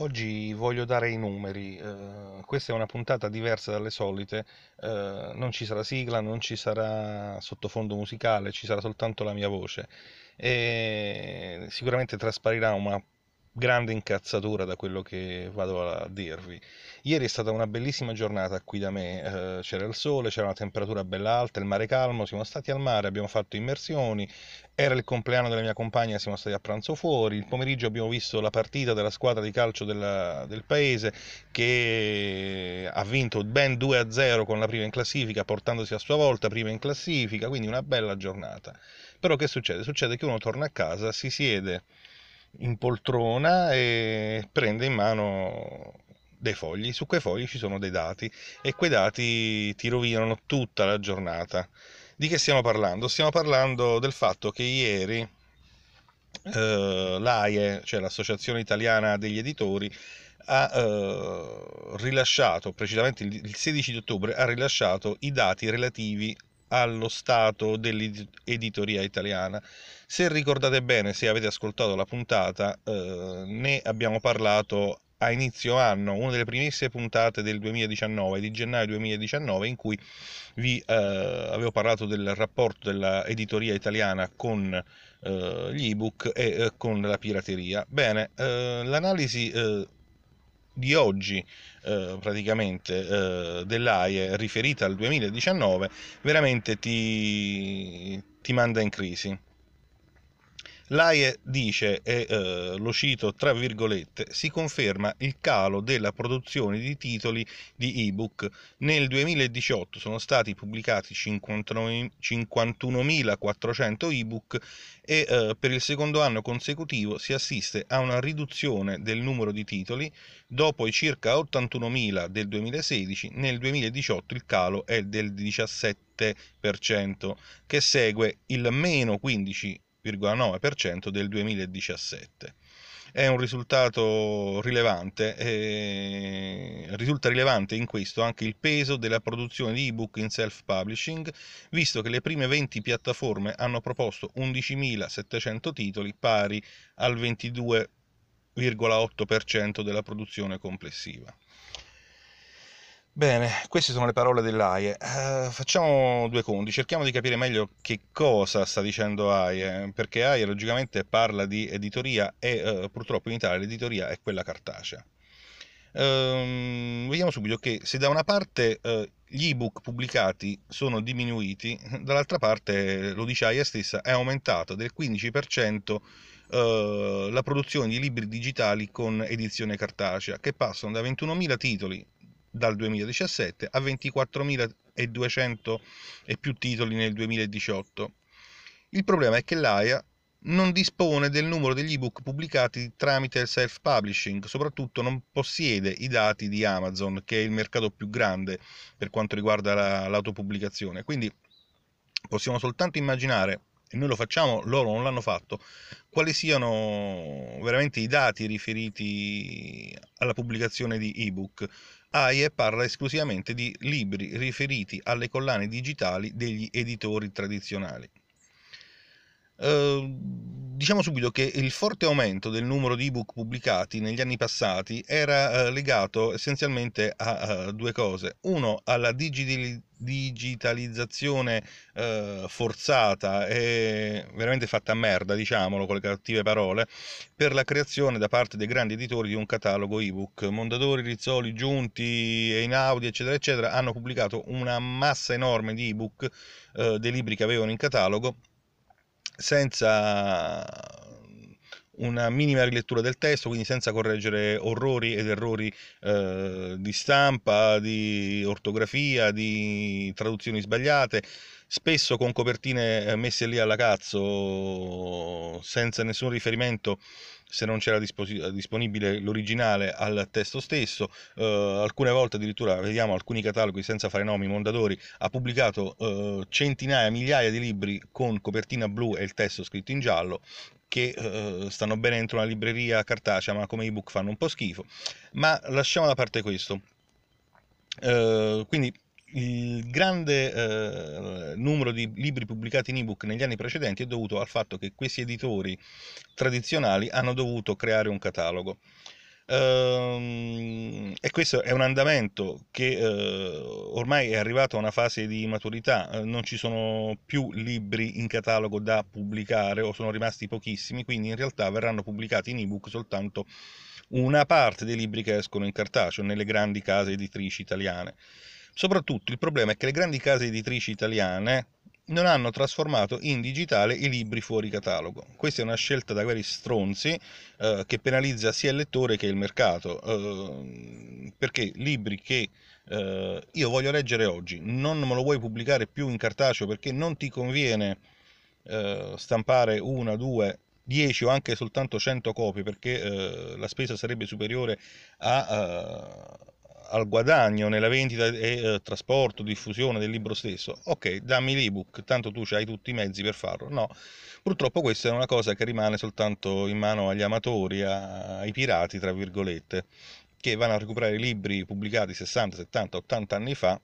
Oggi voglio dare i numeri, eh, questa è una puntata diversa dalle solite, eh, non ci sarà sigla, non ci sarà sottofondo musicale, ci sarà soltanto la mia voce. E sicuramente trasparirà una grande incazzatura da quello che vado a dirvi. Ieri è stata una bellissima giornata qui da me, eh, c'era il sole, c'era una temperatura bella alta, il mare calmo, siamo stati al mare, abbiamo fatto immersioni, era il compleanno della mia compagna, siamo stati a pranzo fuori, il pomeriggio abbiamo visto la partita della squadra di calcio della, del paese che ha vinto ben 2-0 con la prima in classifica, portandosi a sua volta prima in classifica, quindi una bella giornata. Però che succede? Succede che uno torna a casa, si siede in poltrona e prende in mano dei fogli, su quei fogli ci sono dei dati e quei dati ti rovinano tutta la giornata. Di che stiamo parlando? Stiamo parlando del fatto che ieri eh, l'AIE, cioè l'Associazione Italiana degli Editori, ha eh, rilasciato, precisamente il 16 di ottobre, ha rilasciato i dati relativi allo stato dell'editoria italiana. Se ricordate bene, se avete ascoltato la puntata, eh, ne abbiamo parlato a inizio anno, una delle primissime puntate del 2019, di gennaio 2019, in cui vi eh, avevo parlato del rapporto dell'editoria italiana con eh, gli ebook e eh, con la pirateria. Bene, eh, l'analisi eh, di oggi eh, praticamente eh, dell'AIE riferita al 2019 veramente ti, ti manda in crisi. L'AIE dice, e eh, lo cito tra virgolette, si conferma il calo della produzione di titoli di ebook. Nel 2018 sono stati pubblicati 51.400 ebook e eh, per il secondo anno consecutivo si assiste a una riduzione del numero di titoli. Dopo i circa 81.000 del 2016, nel 2018 il calo è del 17%, che segue il meno 15 0,9% del 2017. È un risultato rilevante, e risulta rilevante in questo anche il peso della produzione di ebook in self-publishing, visto che le prime 20 piattaforme hanno proposto 11.700 titoli, pari al 22,8% della produzione complessiva. Bene, queste sono le parole dell'AIE. Uh, facciamo due conti, cerchiamo di capire meglio che cosa sta dicendo AIE, perché AIE logicamente parla di editoria e uh, purtroppo in Italia l'editoria è quella cartacea. Uh, vediamo subito che se da una parte uh, gli ebook pubblicati sono diminuiti, dall'altra parte, lo dice AIE stessa, è aumentato del 15% uh, la produzione di libri digitali con edizione cartacea, che passano da 21.000 titoli dal 2017 a 24.200 e più titoli nel 2018. Il problema è che l'AIA non dispone del numero degli ebook pubblicati tramite il self-publishing, soprattutto non possiede i dati di Amazon, che è il mercato più grande per quanto riguarda la, l'autopubblicazione. Quindi possiamo soltanto immaginare, e noi lo facciamo, loro non l'hanno fatto, quali siano veramente i dati riferiti alla pubblicazione di ebook. AIE parla esclusivamente di libri riferiti alle collane digitali degli editori tradizionali. Uh, diciamo subito che il forte aumento del numero di ebook pubblicati negli anni passati era uh, legato essenzialmente a due cose. Uno, alla digitalizzazione digitalizzazione eh, forzata e veramente fatta a merda, diciamolo con le cattive parole, per la creazione da parte dei grandi editori di un catalogo ebook. Mondadori, Rizzoli, Giunti, Einaudi, eccetera, eccetera, hanno pubblicato una massa enorme di ebook eh, dei libri che avevano in catalogo senza una minima rilettura del testo, quindi senza correggere orrori ed errori eh, di stampa, di ortografia, di traduzioni sbagliate, spesso con copertine eh, messe lì alla cazzo, senza nessun riferimento se non c'era disponibile l'originale al testo stesso, eh, alcune volte addirittura vediamo alcuni cataloghi senza fare nomi, Mondadori ha pubblicato eh, centinaia, migliaia di libri con copertina blu e il testo scritto in giallo, che eh, stanno bene dentro una libreria cartacea, ma come ebook fanno un po' schifo. Ma lasciamo da parte questo. Eh, quindi il grande eh, numero di libri pubblicati in ebook negli anni precedenti è dovuto al fatto che questi editori tradizionali hanno dovuto creare un catalogo. Ehm, e questo è un andamento che eh, ormai è arrivato a una fase di maturità, eh, non ci sono più libri in catalogo da pubblicare o sono rimasti pochissimi, quindi in realtà verranno pubblicati in ebook soltanto una parte dei libri che escono in cartaceo nelle grandi case editrici italiane. Soprattutto il problema è che le grandi case editrici italiane non hanno trasformato in digitale i libri fuori catalogo. Questa è una scelta da veri stronzi eh, che penalizza sia il lettore che il mercato, eh, perché libri che eh, io voglio leggere oggi non me lo vuoi pubblicare più in cartaceo perché non ti conviene eh, stampare una, due, 10 o anche soltanto 100 copie perché eh, la spesa sarebbe superiore a, uh, al guadagno nella vendita e uh, trasporto, diffusione del libro stesso, ok, dammi l'ebook, tanto tu hai tutti i mezzi per farlo. No, purtroppo questa è una cosa che rimane soltanto in mano agli amatori, ai pirati, tra virgolette, che vanno a recuperare libri pubblicati 60, 70, 80 anni fa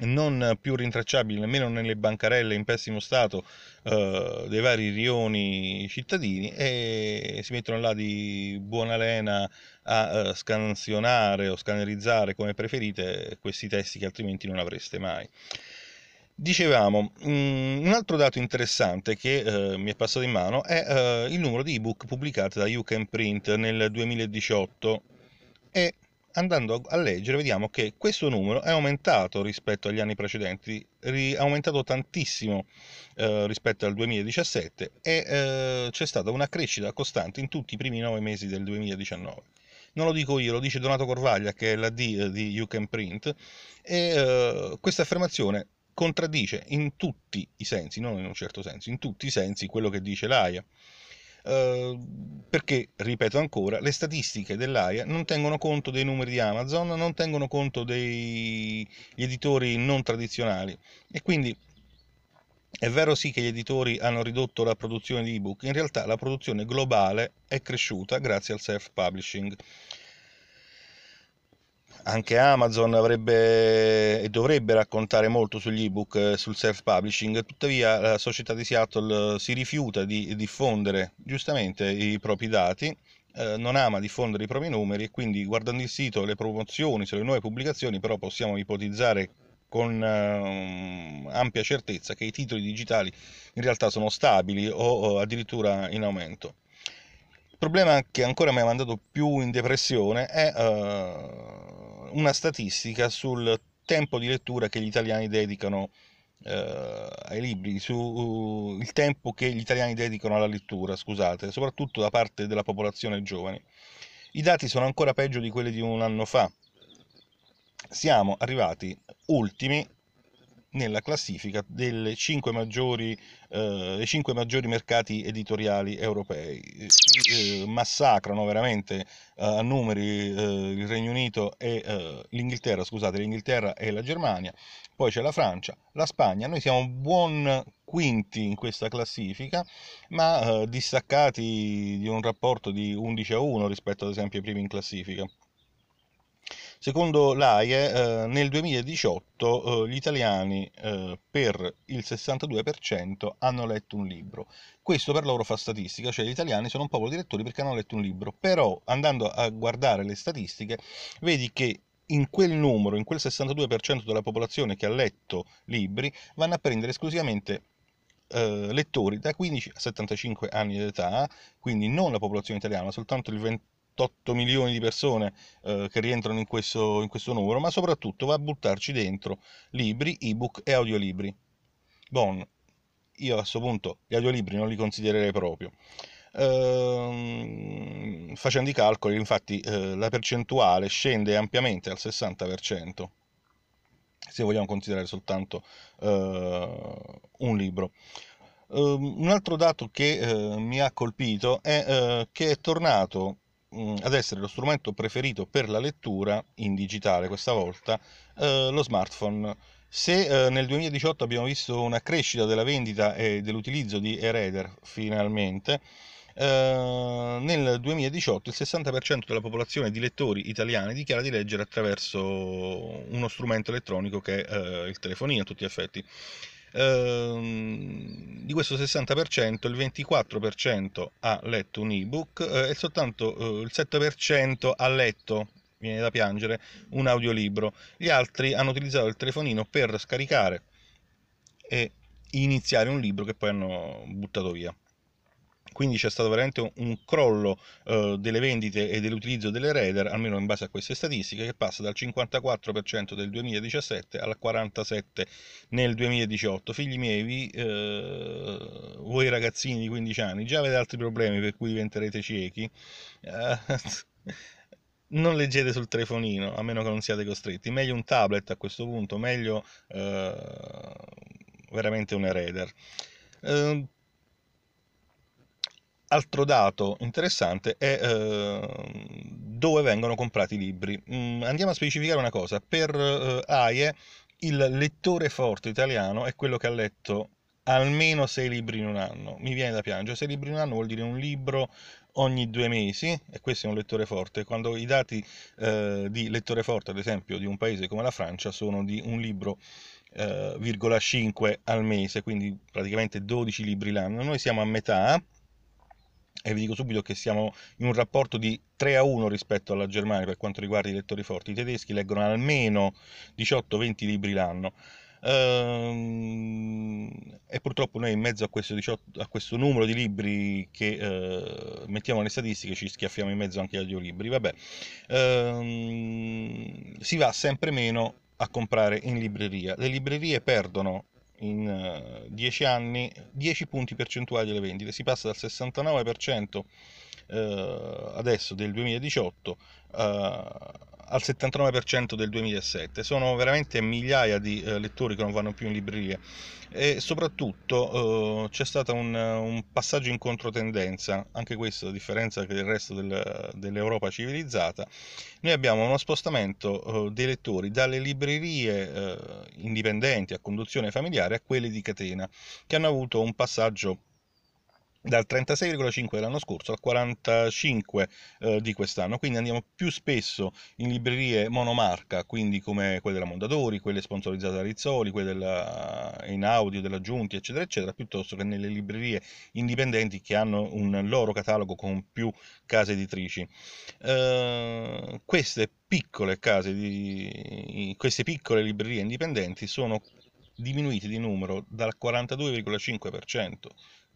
non più rintracciabili nemmeno nelle bancarelle in pessimo stato eh, dei vari rioni cittadini e si mettono là di buona lena a eh, scansionare o scannerizzare come preferite questi testi che altrimenti non avreste mai. Dicevamo, mm, un altro dato interessante che eh, mi è passato in mano è eh, il numero di ebook pubblicati da You Can Print nel 2018 e andando a leggere vediamo che questo numero è aumentato rispetto agli anni precedenti, è aumentato tantissimo eh, rispetto al 2017 e eh, c'è stata una crescita costante in tutti i primi nove mesi del 2019. Non lo dico io, lo dice Donato Corvaglia che è la D di You Can Print e eh, questa affermazione contraddice in tutti i sensi, non in un certo senso, in tutti i sensi quello che dice l'AIA. Ehm, perché, ripeto ancora, le statistiche dell'AIA non tengono conto dei numeri di Amazon, non tengono conto degli editori non tradizionali. E quindi è vero sì che gli editori hanno ridotto la produzione di ebook, in realtà la produzione globale è cresciuta grazie al self-publishing anche Amazon avrebbe e dovrebbe raccontare molto sugli ebook e sul self-publishing, tuttavia la società di Seattle si rifiuta di diffondere giustamente i propri dati, eh, non ama diffondere i propri numeri e quindi guardando il sito, le promozioni sulle nuove pubblicazioni, però possiamo ipotizzare con uh, ampia certezza che i titoli digitali in realtà sono stabili o, o addirittura in aumento. Il problema che ancora mi ha mandato più in depressione è uh, una statistica sul tempo di lettura che gli italiani dedicano eh, ai libri, sul uh, tempo che gli italiani dedicano alla lettura, scusate, soprattutto da parte della popolazione giovane. I dati sono ancora peggio di quelli di un anno fa. Siamo arrivati ultimi nella classifica delle 5 maggiori, eh, 5 maggiori mercati editoriali europei. Eh, massacrano veramente eh, a numeri eh, il Regno Unito e eh, l'Inghilterra, scusate, l'Inghilterra e la Germania, poi c'è la Francia, la Spagna, noi siamo buon quinti in questa classifica, ma eh, distaccati di un rapporto di 11 a 1 rispetto ad esempio ai primi in classifica. Secondo l'AIE eh, nel 2018 eh, gli italiani eh, per il 62% hanno letto un libro. Questo per loro fa statistica, cioè gli italiani sono un popolo di lettori perché hanno letto un libro, però andando a guardare le statistiche vedi che in quel numero, in quel 62% della popolazione che ha letto libri, vanno a prendere esclusivamente eh, lettori da 15 a 75 anni di età, quindi non la popolazione italiana, ma soltanto il 20 8 milioni di persone eh, che rientrano in questo, in questo numero, ma soprattutto va a buttarci dentro libri, ebook e audiolibri. Bon, io a questo punto gli audiolibri non li considererei proprio. Ehm, facendo i calcoli, infatti, eh, la percentuale scende ampiamente al 60%, se vogliamo considerare soltanto eh, un libro. Uh, un altro dato che uh, mi ha colpito è uh, che è tornato ad essere lo strumento preferito per la lettura in digitale questa volta eh, lo smartphone. Se eh, nel 2018 abbiamo visto una crescita della vendita e dell'utilizzo di e-reader finalmente, eh, nel 2018 il 60% della popolazione di lettori italiani dichiara di leggere attraverso uno strumento elettronico che è eh, il telefonino a tutti gli effetti. Di questo 60% il 24% ha letto un ebook eh, e soltanto eh, il 7% ha letto viene da piangere, un audiolibro. Gli altri hanno utilizzato il telefonino per scaricare e iniziare un libro che poi hanno buttato via quindi c'è stato veramente un crollo eh, delle vendite e dell'utilizzo delle Raider, almeno in base a queste statistiche, che passa dal 54% del 2017 al 47% nel 2018. Figli miei, vi, eh, voi ragazzini di 15 anni, già avete altri problemi per cui diventerete ciechi. Eh, non leggete sul telefonino, a meno che non siate costretti. Meglio un tablet a questo punto, meglio eh, veramente un e-reader. Altro dato interessante è eh, dove vengono comprati i libri. Mm, andiamo a specificare una cosa. Per eh, AIE il lettore forte italiano è quello che ha letto almeno sei libri in un anno. Mi viene da piangere. Sei libri in un anno vuol dire un libro ogni due mesi, e questo è un lettore forte. Quando i dati eh, di lettore forte, ad esempio, di un paese come la Francia sono di un libro eh, virgola 5 al mese, quindi praticamente 12 libri l'anno. Noi siamo a metà e vi dico subito che siamo in un rapporto di 3 a 1 rispetto alla Germania per quanto riguarda i lettori forti. I tedeschi leggono almeno 18-20 libri l'anno. Ehm, e purtroppo noi in mezzo a questo, 18, a questo numero di libri che uh, mettiamo nelle statistiche ci schiaffiamo in mezzo anche agli audiolibri. Vabbè, uh, si va sempre meno a comprare in libreria. Le librerie perdono in 10 uh, anni 10 punti percentuali delle vendite, si passa dal 69% uh, adesso del 2018 uh, al 79% del 2007. Sono veramente migliaia di eh, lettori che non vanno più in librerie e soprattutto eh, c'è stato un, un, passaggio in controtendenza, anche questo a differenza del resto del, dell'Europa civilizzata. Noi abbiamo uno spostamento eh, dei lettori dalle librerie eh, indipendenti a conduzione familiare a quelle di catena, che hanno avuto un passaggio dal 36,5 dell'anno scorso al 45 eh, di quest'anno, quindi andiamo più spesso in librerie monomarca, quindi come quelle della Mondadori, quelle sponsorizzate da Rizzoli, quelle della, in audio della Giunti, eccetera, eccetera, piuttosto che nelle librerie indipendenti che hanno un loro catalogo con più case editrici. Eh, queste piccole case di, queste piccole librerie indipendenti sono diminuite di numero dal 42,5%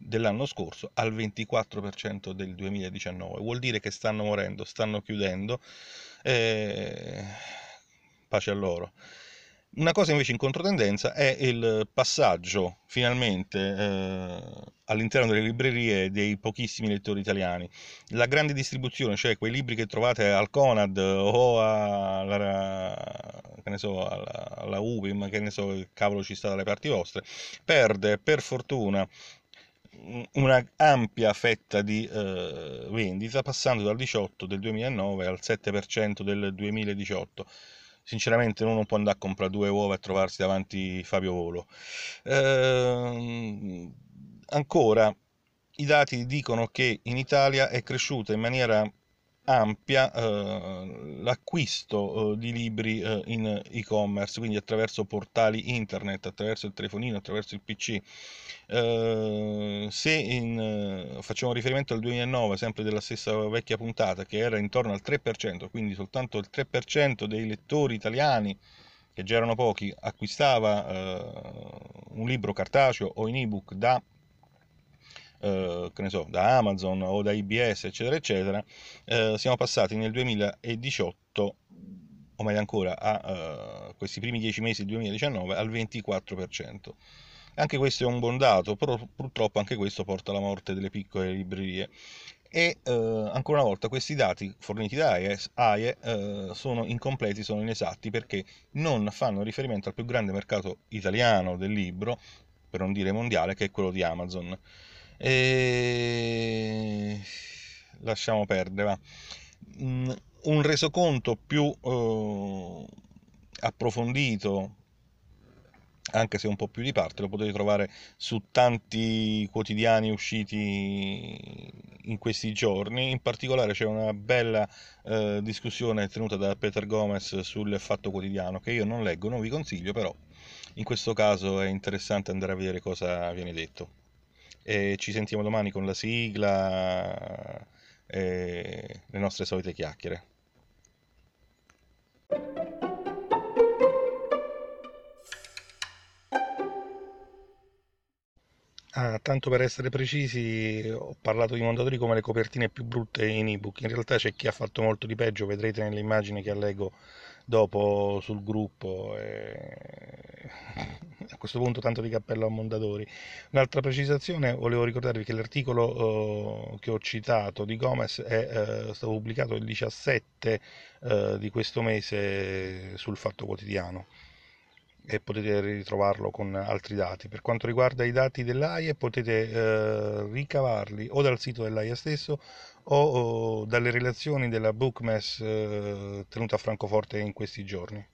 dell'anno scorso al 24% del 2019. Vuol dire che stanno morendo, stanno chiudendo. Eh, pace a loro. Una cosa invece in controtendenza è il passaggio finalmente eh, all'interno delle librerie dei pochissimi lettori italiani. La grande distribuzione, cioè quei libri che trovate al Conad o alla, che so, alla, alla UBIM, che ne so che cavolo ci sta dalle parti vostre, perde per fortuna una ampia fetta di eh, vendita passando dal 18 del 2009 al 7% del 2018 sinceramente uno può andare a comprare due uova e trovarsi davanti Fabio Volo. Eh, ancora i dati dicono che in Italia è cresciuta in maniera ampia eh, l'acquisto eh, di libri eh, in e-commerce, quindi attraverso portali internet, attraverso il telefonino, attraverso il PC. Eh, se in, eh, facciamo riferimento al 2009, sempre della stessa vecchia puntata, che era intorno al 3%, quindi soltanto il 3% dei lettori italiani che già erano pochi, acquistava eh, un libro cartaceo o in ebook da eh, che ne so, da Amazon o da IBS, eccetera, eccetera, eh, siamo passati nel 2018 o meglio ancora a uh, questi primi dieci mesi del 2019 al 24%. Anche questo è un buon dato, però purtroppo anche questo porta alla morte delle piccole librerie. E eh, ancora una volta questi dati forniti da AIE eh, sono incompleti, sono inesatti perché non fanno riferimento al più grande mercato italiano del libro, per non dire mondiale, che è quello di Amazon. E... Lasciamo perdere. Va. Mm, un resoconto più eh, approfondito, anche se un po' più di parte, lo potete trovare su tanti quotidiani usciti in questi giorni. In particolare c'è una bella eh, discussione tenuta da Peter Gomez sul Fatto Quotidiano che io non leggo, non vi consiglio, però in questo caso è interessante andare a vedere cosa viene detto. E ci sentiamo domani con la sigla e le nostre solite chiacchiere. Ah, tanto per essere precisi, ho parlato di Mondadori come le copertine più brutte in ebook. In realtà c'è chi ha fatto molto di peggio, vedrete nelle immagini che allego dopo sul gruppo. E... Questo punto tanto di cappello a Mondadori. Un'altra precisazione, volevo ricordarvi che l'articolo eh, che ho citato di Gomez è eh, stato pubblicato il 17 eh, di questo mese sul Fatto Quotidiano e potete ritrovarlo con altri dati. Per quanto riguarda i dati dell'AIE potete eh, ricavarli o dal sito dell'AIE stesso o, o dalle relazioni della Bookmess eh, tenuta a Francoforte in questi giorni.